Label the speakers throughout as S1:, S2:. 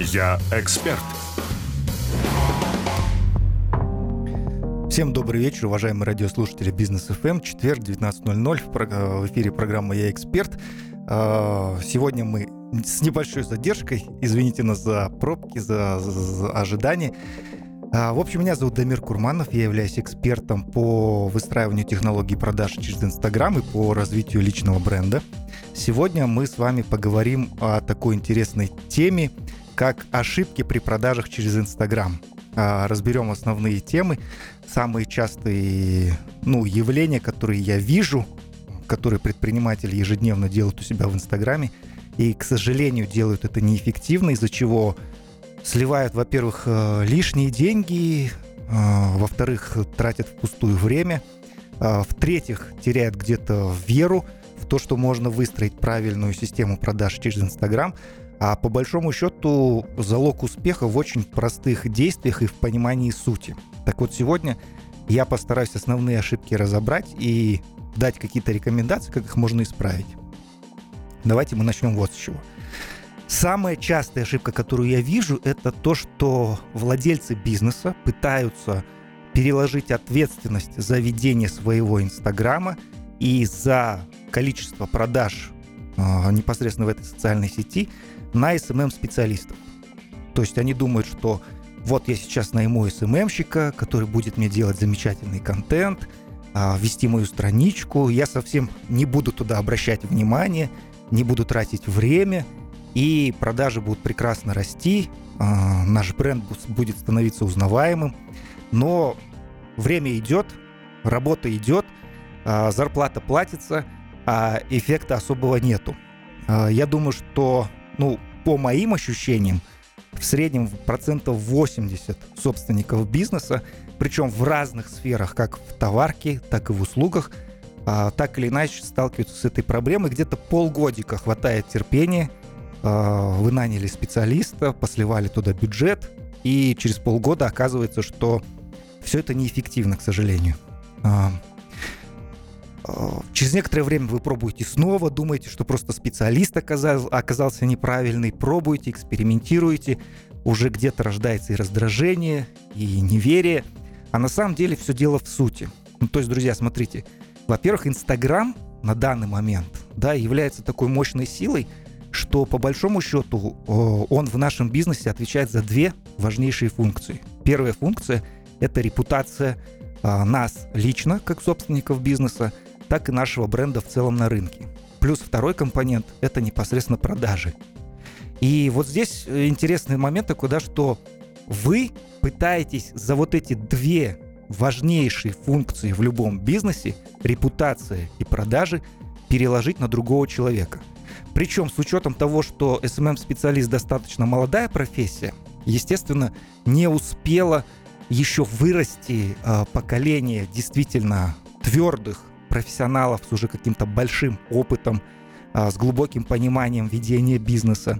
S1: Я эксперт.
S2: Всем добрый вечер, уважаемые радиослушатели Бизнес ФМ. Четверг, 19.00, в эфире программа «Я эксперт». А, сегодня мы с небольшой задержкой, извините нас за пробки, за, за, за ожидание. А, в общем, меня зовут Дамир Курманов, я являюсь экспертом по выстраиванию технологий продаж через Инстаграм и по развитию личного бренда. Сегодня мы с вами поговорим о такой интересной теме, как ошибки при продажах через Инстаграм. А, разберем основные темы, самые частые ну, явления, которые я вижу, которые предприниматели ежедневно делают у себя в Инстаграме, и, к сожалению, делают это неэффективно, из-за чего сливают, во-первых, э, лишние деньги, э, во-вторых, тратят впустую время, э, в-третьих, теряют где-то веру в то, что можно выстроить правильную систему продаж через Инстаграм, а по большому счету залог успеха в очень простых действиях и в понимании сути. Так вот, сегодня я постараюсь основные ошибки разобрать и дать какие-то рекомендации, как их можно исправить. Давайте мы начнем вот с чего. Самая частая ошибка, которую я вижу, это то, что владельцы бизнеса пытаются переложить ответственность за ведение своего Инстаграма и за количество продаж э, непосредственно в этой социальной сети на SMM-специалистов. То есть они думают, что вот я сейчас найму SMM-щика, который будет мне делать замечательный контент, э, вести мою страничку, я совсем не буду туда обращать внимание, не буду тратить время – и продажи будут прекрасно расти, а, наш бренд будет становиться узнаваемым, но время идет, работа идет, а, зарплата платится, а эффекта особого нету. А, я думаю, что, ну, по моим ощущениям, в среднем процентов 80 собственников бизнеса, причем в разных сферах, как в товарке, так и в услугах, так или иначе сталкиваются с этой проблемой. Где-то полгодика хватает терпения – а, вы наняли специалиста, посливали туда бюджет, и через полгода оказывается, что все это неэффективно, к сожалению. А, а, через некоторое время вы пробуете снова, думаете, что просто специалист оказал, оказался неправильный, пробуете, экспериментируете, уже где-то рождается и раздражение, и неверие, а на самом деле все дело в сути. Ну, то есть, друзья, смотрите, во-первых, Инстаграм на данный момент да, является такой мощной силой, что по большому счету он в нашем бизнесе отвечает за две важнейшие функции. Первая функция – это репутация а, нас лично, как собственников бизнеса, так и нашего бренда в целом на рынке. Плюс второй компонент – это непосредственно продажи. И вот здесь интересный момент такой, да, что вы пытаетесь за вот эти две важнейшие функции в любом бизнесе, репутация и продажи, переложить на другого человека. Причем с учетом того, что SMM-специалист достаточно молодая профессия, естественно, не успела еще вырасти э, поколение действительно твердых профессионалов с уже каким-то большим опытом, э, с глубоким пониманием ведения бизнеса,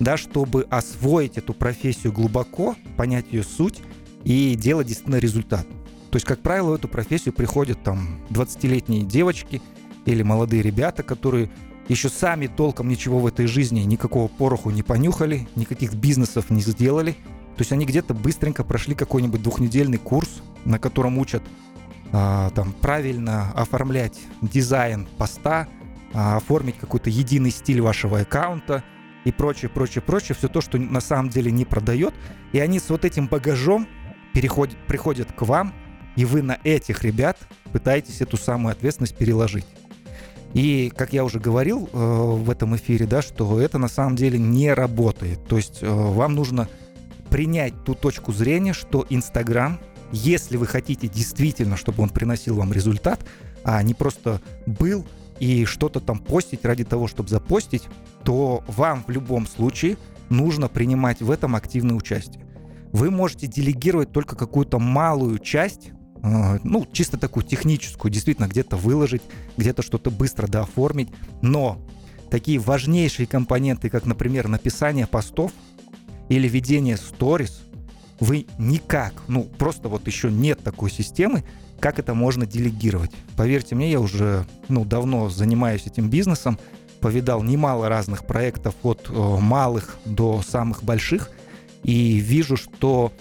S2: да, чтобы освоить эту профессию глубоко, понять ее суть и делать действительно результат. То есть, как правило, в эту профессию приходят там 20-летние девочки или молодые ребята, которые еще сами толком ничего в этой жизни, никакого пороху не понюхали, никаких бизнесов не сделали. То есть они где-то быстренько прошли какой-нибудь двухнедельный курс, на котором учат а, там правильно оформлять дизайн поста, а, оформить какой-то единый стиль вашего аккаунта и прочее, прочее, прочее, все то, что на самом деле не продает. И они с вот этим багажом переходят, приходят к вам, и вы на этих ребят пытаетесь эту самую ответственность переложить. И, как я уже говорил э, в этом эфире, да, что это на самом деле не работает. То есть э, вам нужно принять ту точку зрения, что Инстаграм, если вы хотите действительно, чтобы он приносил вам результат, а не просто был и что-то там постить ради того, чтобы запостить, то вам в любом случае нужно принимать в этом активное участие. Вы можете делегировать только какую-то малую часть а, ну, чисто такую техническую, действительно, где-то выложить, где-то что-то быстро дооформить. Но такие важнейшие компоненты, как, например, написание постов или ведение сторис, вы никак, ну, просто вот еще нет такой системы, как это можно делегировать. Поверьте мне, я уже, ну, давно занимаюсь этим бизнесом, повидал немало разных проектов от э, малых до самых больших – и вижу, что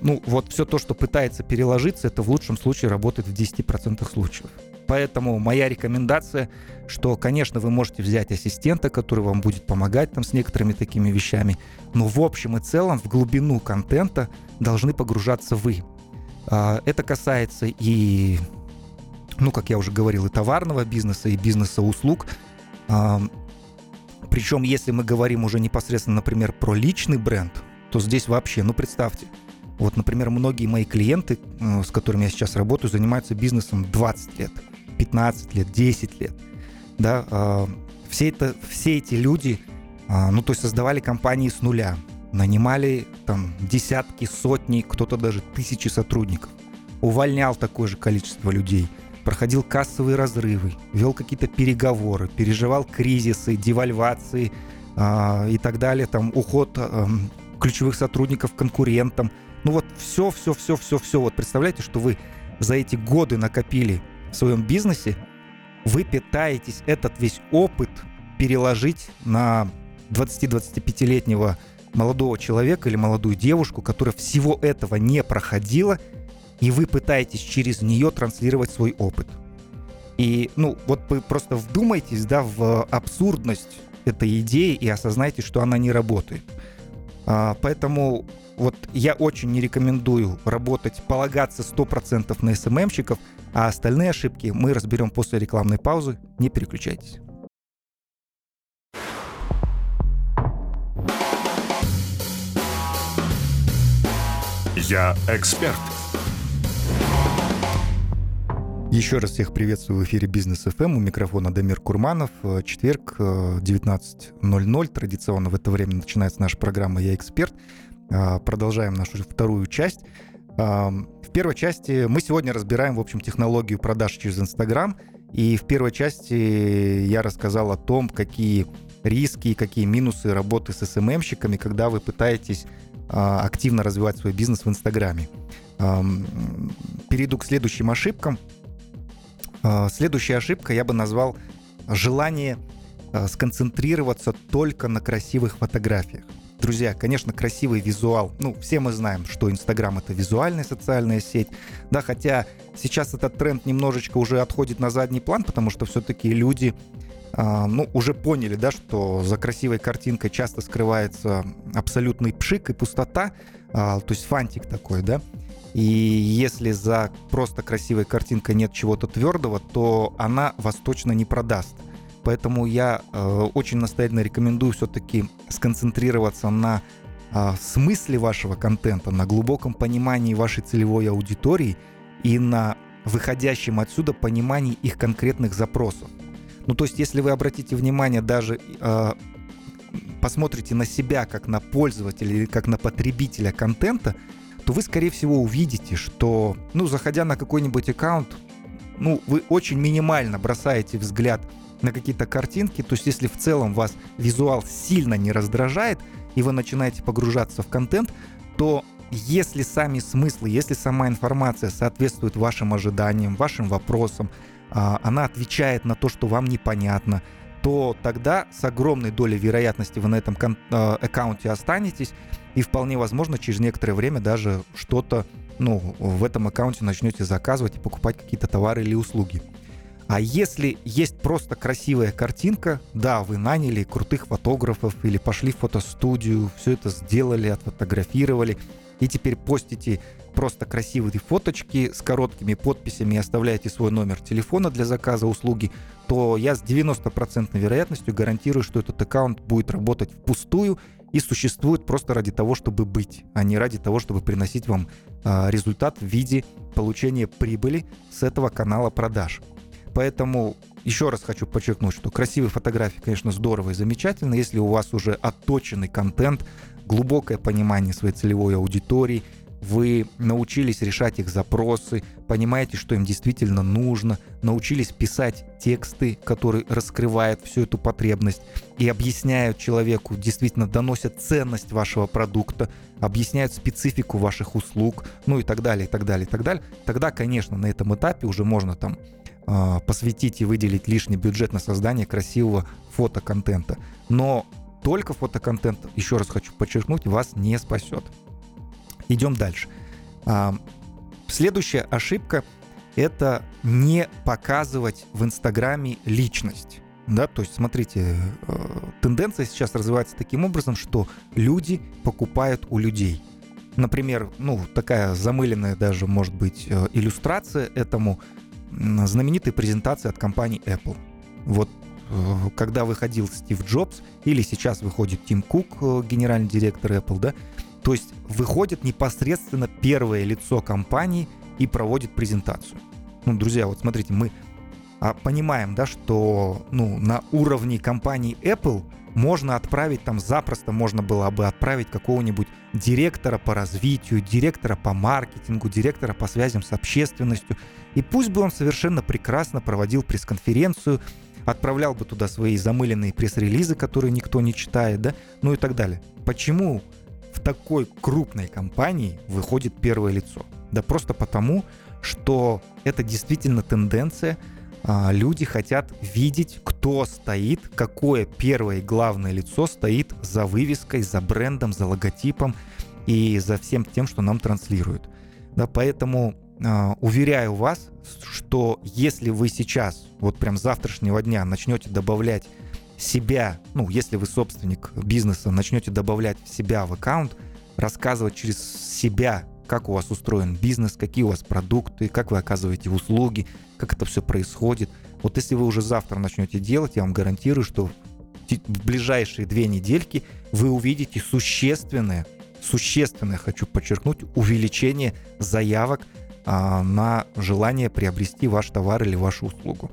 S2: ну, вот все то, что пытается переложиться, это в лучшем случае работает в 10% случаев. Поэтому моя рекомендация, что, конечно, вы можете взять ассистента, который вам будет помогать там с некоторыми такими вещами, но в общем и целом в глубину контента должны погружаться вы. А, это касается и, ну, как я уже говорил, и товарного бизнеса, и бизнеса услуг. А, Причем, если мы говорим уже непосредственно, например, про личный бренд, то здесь вообще, ну, представьте, вот, например, многие мои клиенты, э, с которыми я сейчас работаю, занимаются бизнесом 20 лет, 15 лет, 10 лет. Да, а, все, это, все эти люди, ну, то есть создавали компании с нуля нанимали там десятки, сотни, кто-то даже тысячи сотрудников, увольнял такое же количество людей, проходил кассовые разрывы, вел какие-то переговоры, переживал кризисы, девальвации э, и так далее, там уход э, ключевых сотрудников конкурентам. Ну вот все, все, все, все, все. Вот представляете, что вы за эти годы накопили в своем бизнесе, вы пытаетесь этот весь опыт переложить на 20-25-летнего молодого человека или молодую девушку, которая всего этого не проходила, и вы пытаетесь через нее транслировать свой опыт. И, ну, вот вы просто вдумайтесь, да, в абсурдность этой идеи и осознайте, что она не работает. А, поэтому вот я очень не рекомендую работать, полагаться 100% на СММщиков, а остальные ошибки мы разберем после рекламной паузы. Не переключайтесь.
S1: Я эксперт.
S2: Еще раз всех приветствую в эфире Бизнес ФМ. У микрофона Дамир Курманов. Э, четверг, 19.00. Э, Традиционно в это время начинается наша программа «Я эксперт». Э, продолжаем нашу вторую часть. В первой части мы сегодня разбираем, в общем, технологию продаж через Инстаграм. И в первой части я рассказал о том, какие риски и какие минусы работы с СММщиками, когда вы пытаетесь а, активно развивать свой бизнес в Инстаграме. Перейду к следующим ошибкам. А, следующая ошибка я бы назвал желание а, сконцентрироваться только на красивых фотографиях. Друзья, конечно, красивый визуал. Ну, все мы знаем, что Инстаграм это визуальная социальная сеть. Да, хотя сейчас этот тренд немножечко уже отходит на задний план, потому что все-таки люди а, ну, уже поняли, да, что за красивой картинкой часто скрывается абсолютный пшик и пустота, а, то есть фантик такой, да. И если за просто красивой картинкой нет чего-то твердого, то она вас точно не продаст. Поэтому я э, очень настоятельно рекомендую все-таки сконцентрироваться на э, смысле вашего контента, на глубоком понимании вашей целевой аудитории и на выходящем отсюда понимании их конкретных запросов. Ну, то есть, если вы обратите внимание, даже э, посмотрите на себя как на пользователя или как на потребителя контента, то вы, скорее всего, увидите, что, ну, заходя на какой-нибудь аккаунт, ну, вы очень минимально бросаете взгляд на какие-то картинки, то есть если в целом вас визуал сильно не раздражает, и вы начинаете погружаться в контент, то если сами смыслы, если сама информация соответствует вашим ожиданиям, вашим вопросам, а, она отвечает на то, что вам непонятно, то тогда с огромной долей вероятности вы на этом а, аккаунте останетесь, и вполне возможно через некоторое время даже что-то ну, в этом аккаунте начнете заказывать и покупать какие-то товары или услуги. А если есть просто красивая картинка, да, вы наняли крутых фотографов или пошли в фотостудию, все это сделали, отфотографировали, и теперь постите просто красивые фоточки с короткими подписями и оставляете свой номер телефона для заказа услуги, то я с 90% вероятностью гарантирую, что этот аккаунт будет работать впустую и существует просто ради того, чтобы быть, а не ради того, чтобы приносить вам э, результат в виде получения прибыли с этого канала продаж. Поэтому еще раз хочу подчеркнуть, что красивые фотографии, конечно, здорово и замечательно, если у вас уже отточенный контент, глубокое понимание своей целевой аудитории – вы научились решать их запросы, понимаете, что им действительно нужно, научились писать тексты, которые раскрывают всю эту потребность и объясняют человеку, действительно доносят ценность вашего продукта, объясняют специфику ваших услуг, ну и так далее, и так далее, и так далее. Тогда, конечно, на этом этапе уже можно там посвятить и выделить лишний бюджет на создание красивого фотоконтента. Но только фотоконтент, еще раз хочу подчеркнуть, вас не спасет. Идем дальше. А, следующая ошибка – это не показывать в Инстаграме личность. Да, то есть, смотрите, э, тенденция сейчас развивается таким образом, что люди покупают у людей. Например, ну, такая замыленная даже, может быть, э, иллюстрация этому знаменитая презентация от компании Apple. Вот э, когда выходил Стив Джобс, или сейчас выходит Тим Кук, генеральный директор Apple, да, то есть выходит непосредственно первое лицо компании и проводит презентацию. Ну, друзья, вот смотрите, мы а, понимаем, да, что ну, на уровне компании Apple можно отправить, там запросто можно было бы отправить какого-нибудь директора по развитию, директора по маркетингу, директора по связям с общественностью. И пусть бы он совершенно прекрасно проводил пресс-конференцию, отправлял бы туда свои замыленные пресс-релизы, которые никто не читает, да, ну и так далее. Почему в такой крупной компании выходит первое лицо? Да просто потому, что это действительно тенденция, люди хотят видеть, кто стоит, какое первое и главное лицо стоит за вывеской, за брендом, за логотипом и за всем тем, что нам транслируют. Да, поэтому э, уверяю вас, что если вы сейчас, вот прям завтрашнего дня начнете добавлять себя, ну, если вы собственник бизнеса, начнете добавлять себя в аккаунт, рассказывать через себя как у вас устроен бизнес, какие у вас продукты, как вы оказываете услуги, как это все происходит. Вот если вы уже завтра начнете делать, я вам гарантирую, что в ближайшие две недельки вы увидите существенное, существенное, хочу подчеркнуть, увеличение заявок а, на желание приобрести ваш товар или вашу услугу.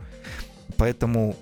S2: Поэтому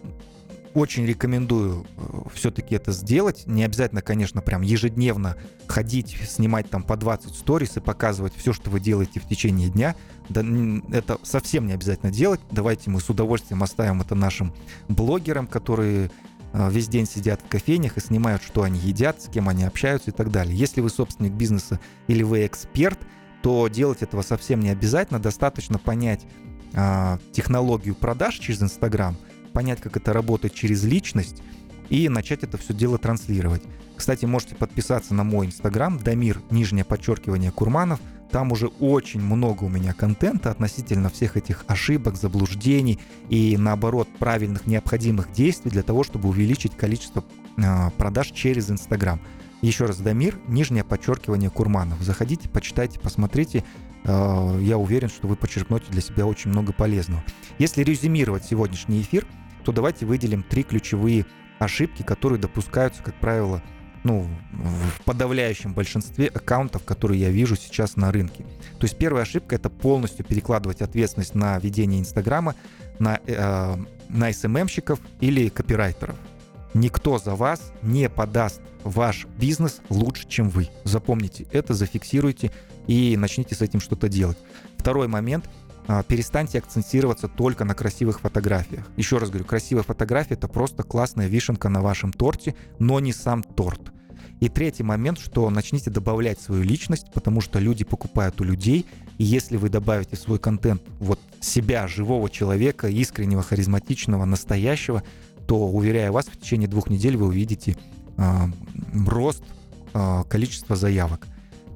S2: очень рекомендую э, все-таки это сделать. Не обязательно, конечно, прям ежедневно ходить, снимать там по 20 сторис и показывать все, что вы делаете в течение дня. Да, это совсем не обязательно делать. Давайте мы с удовольствием оставим это нашим блогерам, которые э, весь день сидят в кофейнях и снимают, что они едят, с кем они общаются и так далее. Если вы собственник бизнеса или вы эксперт, то делать этого совсем не обязательно. Достаточно понять а, технологию продаж через Инстаграм – понять, как это работает через личность и начать это все дело транслировать. Кстати, можете подписаться на мой инстаграм, Дамир, нижнее подчеркивание, Курманов. Там уже очень много у меня контента относительно всех этих ошибок, заблуждений и, наоборот, правильных необходимых действий для того, чтобы увеличить количество э, продаж через Инстаграм. Еще раз, Дамир, нижнее подчеркивание Курманов. Заходите, почитайте, посмотрите. Э, я уверен, что вы подчеркнете для себя очень много полезного. Если резюмировать сегодняшний эфир – то давайте выделим три ключевые ошибки, которые допускаются, как правило, ну, в подавляющем большинстве аккаунтов, которые я вижу сейчас на рынке. То есть первая ошибка — это полностью перекладывать ответственность на ведение Инстаграма на, э, на СММщиков или копирайтеров. Никто за вас не подаст ваш бизнес лучше, чем вы. Запомните это, зафиксируйте и начните с этим что-то делать. Второй момент — а, перестаньте акцентироваться только на красивых фотографиях. Еще раз говорю, красивая фотография это просто классная вишенка на вашем торте, но не сам торт. И третий момент, что начните добавлять свою личность, потому что люди покупают у людей, и если вы добавите свой контент вот себя, живого человека, искреннего, харизматичного, настоящего, то, уверяю вас, в течение двух недель вы увидите э, рост э, количества заявок.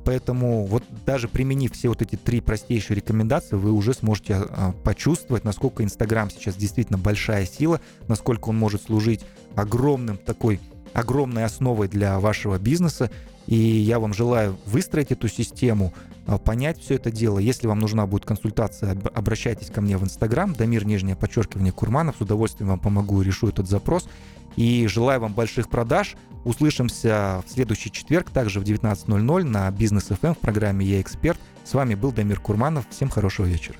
S2: Поэтому вот даже применив все вот эти три простейшие рекомендации, вы уже сможете а, почувствовать, насколько Инстаграм сейчас действительно большая сила, насколько он может служить огромным такой огромной основой для вашего бизнеса. И я вам желаю выстроить эту систему, а, понять все это дело. Если вам нужна будет консультация, обращайтесь ко мне в Инстаграм, Дамир, нижнее подчеркивание, Курманов. С удовольствием вам помогу и решу этот запрос. И желаю вам больших продаж. Услышимся в следующий четверг, также в 19.00 на Бизнес FM в программе «Я эксперт». С вами был Дамир Курманов. Всем хорошего вечера.